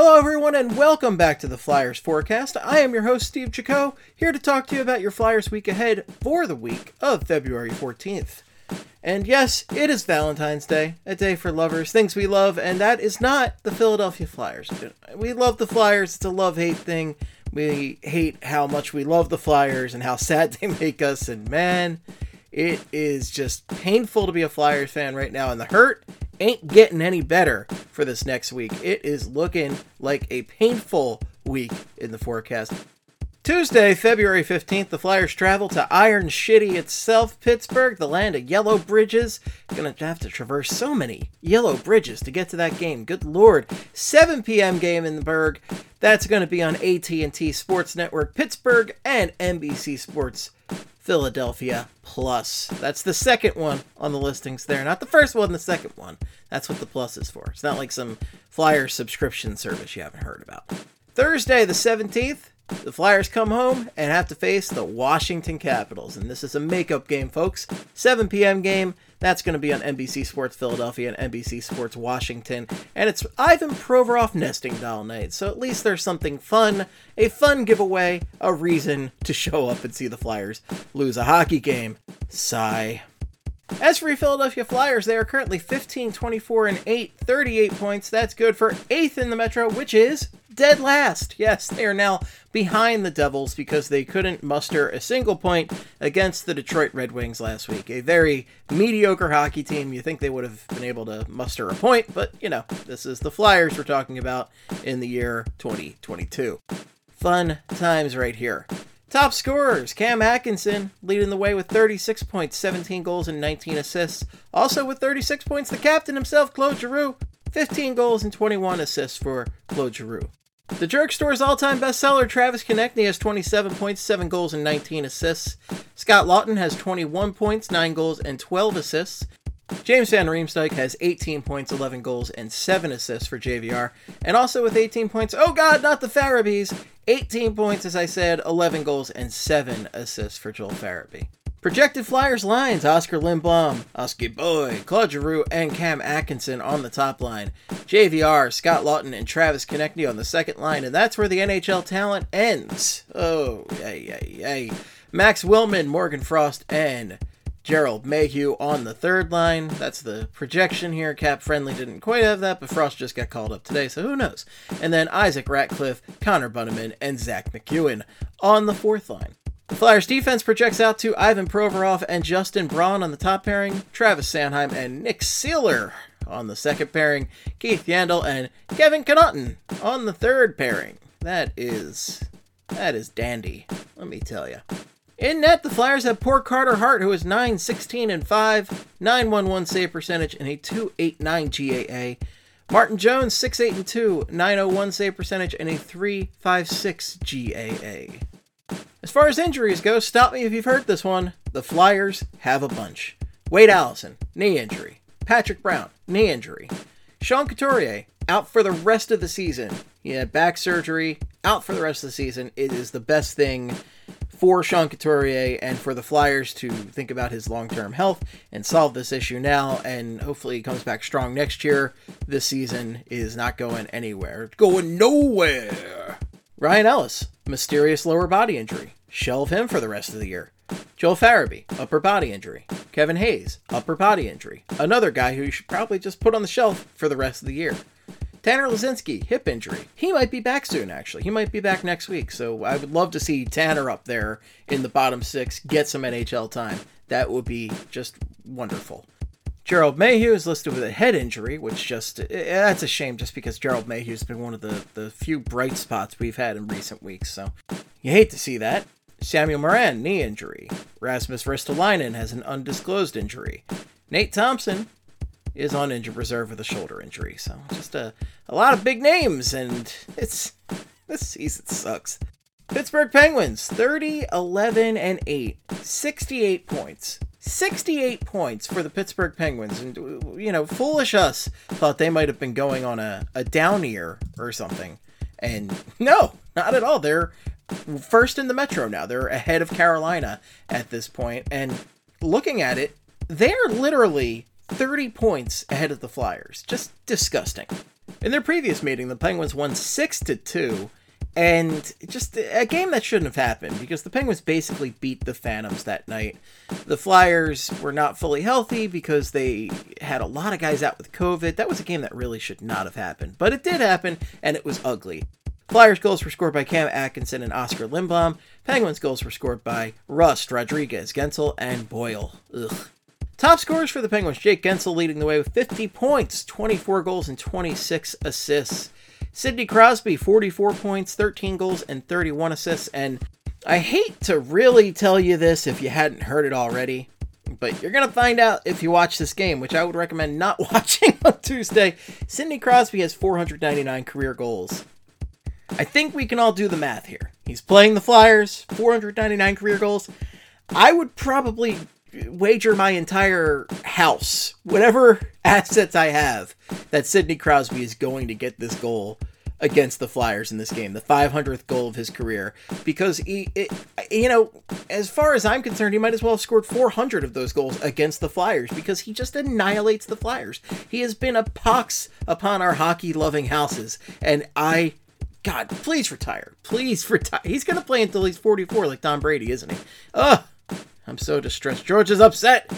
Hello, everyone, and welcome back to the Flyers Forecast. I am your host, Steve Chico, here to talk to you about your Flyers week ahead for the week of February 14th. And yes, it is Valentine's Day, a day for lovers, things we love, and that is not the Philadelphia Flyers. We love the Flyers, it's a love hate thing. We hate how much we love the Flyers and how sad they make us, and man, it is just painful to be a Flyers fan right now, and the hurt ain't getting any better for this next week. It is looking like a painful week in the forecast. Tuesday, February 15th, the Flyers travel to Iron Shitty itself, Pittsburgh, the land of yellow bridges. Gonna have to traverse so many yellow bridges to get to that game. Good lord. 7 p.m. game in the Burgh. That's gonna be on AT&T Sports Network Pittsburgh and NBC Sports Philadelphia Plus. That's the second one on the listings there, not the first one, the second one. That's what the plus is for. It's not like some Flyers subscription service you haven't heard about. Thursday, the 17th, the Flyers come home and have to face the Washington Capitals. And this is a makeup game, folks. 7 p.m. game. That's going to be on NBC Sports Philadelphia and NBC Sports Washington. And it's Ivan Provorov nesting doll night. So at least there's something fun, a fun giveaway, a reason to show up and see the Flyers lose a hockey game. Sigh. As for your Philadelphia Flyers, they are currently 15, 24, and 8, 38 points. That's good for 8th in the Metro, which is dead last. Yes, they are now behind the Devils because they couldn't muster a single point against the Detroit Red Wings last week. A very mediocre hockey team. You think they would have been able to muster a point, but you know, this is the Flyers we're talking about in the year 2022. Fun times right here. Top scorers, Cam Atkinson leading the way with 36 points, 17 goals, and 19 assists. Also with 36 points, the captain himself, Claude Giroux, 15 goals and 21 assists for Claude Giroux. The Jerk Store's all-time bestseller, Travis Konecny, has 27 points, 7 goals, and 19 assists. Scott Laughton has 21 points, 9 goals, and 12 assists. James Van Riemsdyk has 18 points, 11 goals, and 7 assists for JVR. And also with 18 points, oh god, not the Farabees, 18 points, as I said, 11 goals, and 7 assists for Joel Farabee. Projected Flyers lines Oskar Lindblom, Oski Boy, Claude Giroux, and Cam Atkinson on the top line. JVR, Scott Laughton, and Travis Konecny on the second line, and that's where the NHL talent ends. Oh, yay, yay, yay. Max Willman, Morgan Frost, and Gerald Mayhew on the third line. That's the projection here. Cap Friendly didn't quite have that, but Frost just got called up today, so who knows? And then Isaac Ratcliffe, Connor Bunnaman, and Zack MacEwen on the fourth line. The Flyers defense projects out to Ivan Provorov and Justin Braun on the top pairing, Travis Sanheim and Nick Seeler on the second pairing, Keith Yandle and Kevin Connauton on the third pairing. That is that is dandy, let me tell you. In net, the Flyers have poor Carter Hart, who is 9 16 and 5, 911 save percentage, and a 289 GAA. Martin Jones, 6 8 and 2, 901 save percentage, and a 356 GAA. As far as injuries go, stop me if you've heard this one. The Flyers have a bunch. Wade Allison, knee injury. Patrick Brown, knee injury. Sean Couturier, out for the rest of the season. Had back surgery, out for the rest of the season. It is the best thing for Sean Couturier and for the Flyers to think about his long term health and solve this issue now. And hopefully he comes back strong next year. This season is not going anywhere. Going nowhere. Ryan Ellis, mysterious lower body injury. Shelve him for the rest of the year. Joel Farabee, upper body injury. Kevin Hayes, upper body injury. Another guy who you should probably just put on the shelf for the rest of the year. Tanner Laczynski, hip injury. He might be back soon, actually. He might be back next week. So I would love to see Tanner up there in the bottom six, get some NHL time. That would be just wonderful. Gerald Mayhew is listed with a head injury, which just eh, that's a shame just because Gerald Mayhew's been one of the, the few bright spots we've had in recent weeks, so you hate to see that. Samuel Morin knee injury. Rasmus Ristolainen has an undisclosed injury. Nate Thompson is on injured reserve with a shoulder injury. So just a, a lot of big names, and it's this season sucks. Pittsburgh Penguins 30, 11, and 8. 68 points. 68 points for the Pittsburgh Penguins. And, you know, foolish us thought they might have been going on a, a down year or something. And no, not at all. They're first in the Metro now. They're ahead of Carolina at this point. And looking at it, they're literally 30 points ahead of the Flyers. Just disgusting. In their previous meeting, the Penguins won 6 to 2, and just a game that shouldn't have happened because the Penguins basically beat the Phantoms that night. The Flyers were not fully healthy because they had a lot of guys out with COVID. That was a game that really should not have happened, but it did happen, and it was ugly. Flyers goals were scored by Cam Atkinson and Oskar Lindblom. Penguins goals were scored by Rust, Rodrigues, Guentzel, and Boyle. Ugh. Top scorers for the Penguins Jake Guentzel leading the way with 50 points, 24 goals, and 26 assists. Sidney Crosby, 44 points, 13 goals, and 31 assists. And I hate to really tell you this if you hadn't heard it already, but you're going to find out if you watch this game, which I would recommend not watching on Tuesday. Sidney Crosby has 499 career goals. I think we can all do the math here. He's playing the Flyers, 499 career goals. I would probably wager my entire house, whatever assets I have, that Sidney Crosby is going to get this goal against the Flyers in this game, the 500th goal of his career, because he, it, you know, as far as I'm concerned, he might as well have scored 400 of those goals against the Flyers because he just annihilates the Flyers. He has been a pox upon our hockey loving houses, and I. God, please retire. Please retire. He's going to play until he's 44 like Tom Brady, isn't he? Ugh. I'm so distressed. George is upset.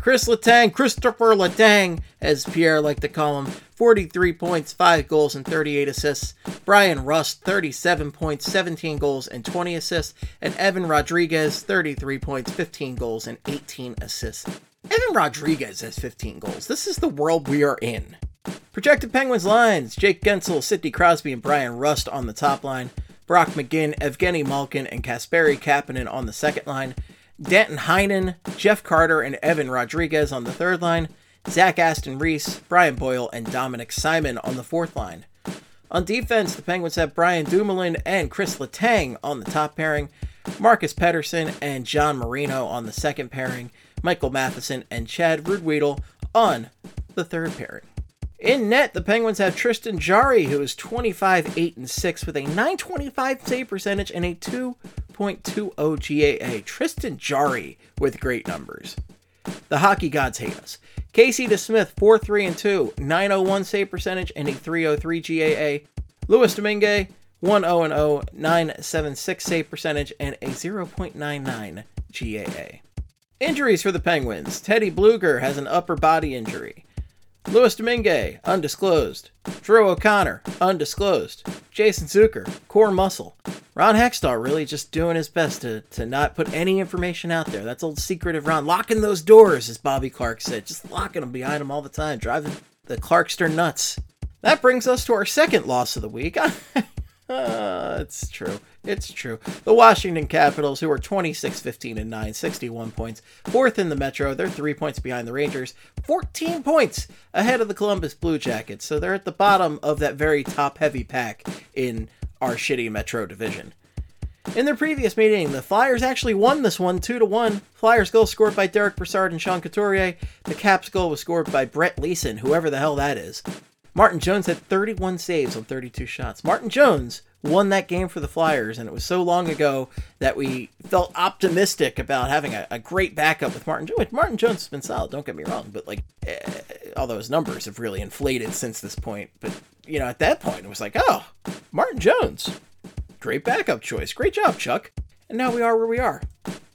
Chris Letang, Christopher Letang, as Pierre liked to call him, 43 points, 5 goals, and 38 assists. Bryan Rust, 37 points, 17 goals, and 20 assists. And Evan Rodrigues, 33 points, 15 goals, and 18 assists. Evan Rodrigues has 15 goals. This is the world we are in. Projected Penguins lines Jake Guentzel, Sidney Crosby, and Bryan Rust on the top line. Brock McGinn, Evgeny Malkin, and Kasperi Kapanen on the second line. Danton Heinen, Jeff Carter, and Evan Rodrigues on the third line, Zach Aston Reese, Brian Boyle, and Dominik Simon on the fourth line. On defense, the Penguins have Brian Dumoulin and Chris Letang on the top pairing, Marcus Pettersson and John Marino on the second pairing, Michael Matheson and Chad Ruhwedel on the third pairing. In net, the Penguins have Tristan Jarry, who is 25, 8, and 6 with a 925 save percentage and a 2.20 GAA. Tristan Jarry with great numbers. The hockey gods hate us. Casey DeSmith, 4 3 and 2, 901 save percentage and a 303 GAA. Louis Domingue, 1 0 0, 976 save percentage and a 0.99 GAA. Injuries for the Penguins. Teddy Blueger has an upper body injury. Louis Domingue, undisclosed. Drew O'Connor, undisclosed. Jason Zucker, core muscle. Ron Hextall really just doing his best to, to not put any information out there. That's old secret of Ron. Locking those doors, as Bobby Clarke said. Just locking them behind him all the time, driving the Clarkster nuts. That brings us to our second loss of the week. Uh, it's true. It's true. The Washington Capitals, who are 26 15 and 9, 61 points, fourth in the Metro. They're three points behind the Rangers, 14 points ahead of the Columbus Blue Jackets. So they're at the bottom of that very top heavy pack in our shitty Metro division. In their previous meeting, the Flyers actually won this one 2 to 1. Flyers goal scored by Derick Brassard and Sean Couturier. The Caps goal was scored by Brett Leason, whoever the hell that is. Martin Jones had 31 saves on 32 shots. Martin Jones won that game for the Flyers, and it was so long ago that we felt optimistic about having a, a great backup with Martin Jones. Martin Jones has been solid, don't get me wrong, but like, eh, although his numbers have really inflated since this point, but you know, at that point, it was like, oh, Martin Jones, great backup choice. Great job, Chuck. And now we are where we are.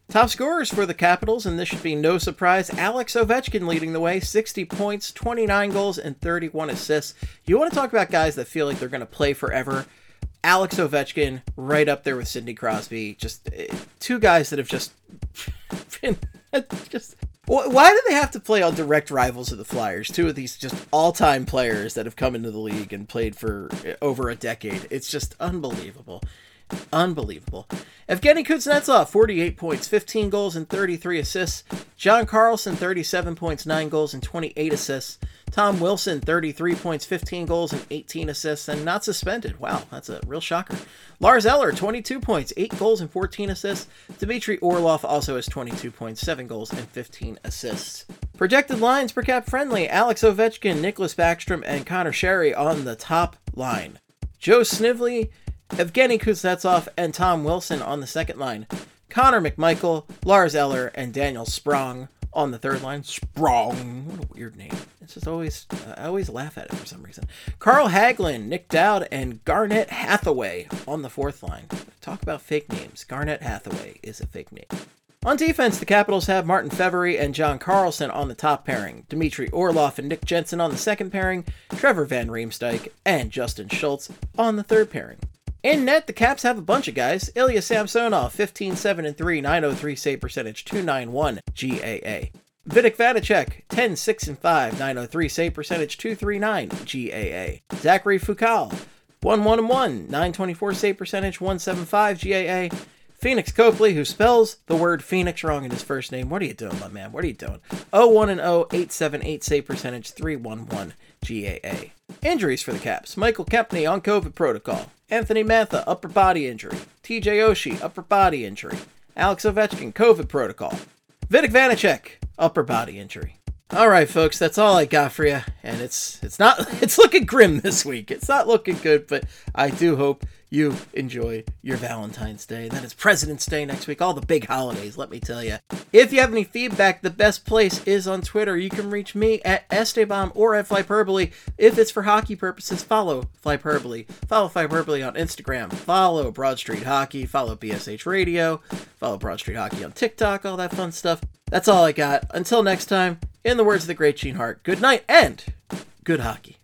Top scorers for the Capitals, and this should be no surprise. Alex Ovechkin leading the way, 60 points, 29 goals, and 31 assists. You want to talk about guys that feel like they're going to play forever? Alex Ovechkin, right up there with Sidney Crosby. Just uh, two guys that have just been just. Why do they have to play on direct rivals of the Flyers? Two of these just all-time players that have come into the league and played for uh, over a decade. It's just unbelievable. Unbelievable. Evgeny Kuznetsov, 48 points, 15 goals, and 33 assists. John Carlson, 37 points, 9 goals, and 28 assists. Tom Wilson, 33 points, 15 goals, and 18 assists, and not suspended. Wow, that's a real shocker. Lars Eller, 22 points, 8 goals, and 14 assists. Dmitry Orlov also has 22 points, 7 goals, and 15 assists. Projected lines per cap friendly Alex Ovechkin, Nicholas Backstrom, and Conor Sheary on the top line. Joe Snively Evgeny Kuznetsov and Tom Wilson on the second line. Connor McMichael, Lars Eller, and Daniel Sprong On the third line, Sprong. What a weird name. It's just always, I always laugh at it for some reason. Carl Hagelin, Nic Dowd, and Garnet Hathaway on the fourth line. Talk about fake names. Garnet Hathaway is a fake name. On defense, the Capitals have Martin Fehervary and John Carlson on the top pairing, Dmitry Orlov and Nick Jensen on the second pairing, Trevor Van Riemsdyk and Justin Schultz on the third pairing. In net, the Caps have a bunch of guys. Ilya Samsonov, 15 7 and 3, 903 save percentage, 291 GAA. Vitek Vanecek, 10 6 and 5, 903 save percentage, 239 GAA. Zachary Fucale, 1 1 and 1, 924 save percentage, 175 GAA. Phoenix Copley, who spells the word Phoenix wrong in his first name. What are you doing, my man? What are you doing? 01 and 0, 878 save percentage, 311 GAA. Injuries for the Caps. Michael Kempny on COVID protocol. Anthony Mantha, upper body injury. TJ Oshie, upper body injury. Alex Ovechkin, COVID protocol. Vitek Vanecek, upper body injury. All right, folks, that's all I got for you, and it's it's not it's looking grim this week. It's not looking good, but I do hope you enjoy your Valentine's Day. Then it's President's Day next week, all the big holidays, let me tell you. If you have any feedback, the best place is on Twitter. You can reach me at Esteban or at Flyperbole. If it's for hockey purposes, follow Flyperbole. Follow Flyperbole on Instagram. Follow Broad Street Hockey. Follow BSH Radio. Follow Broad Street Hockey on TikTok, all that fun stuff. That's all I got. Until next time, in the words of the great Gene Hart, good night and good hockey.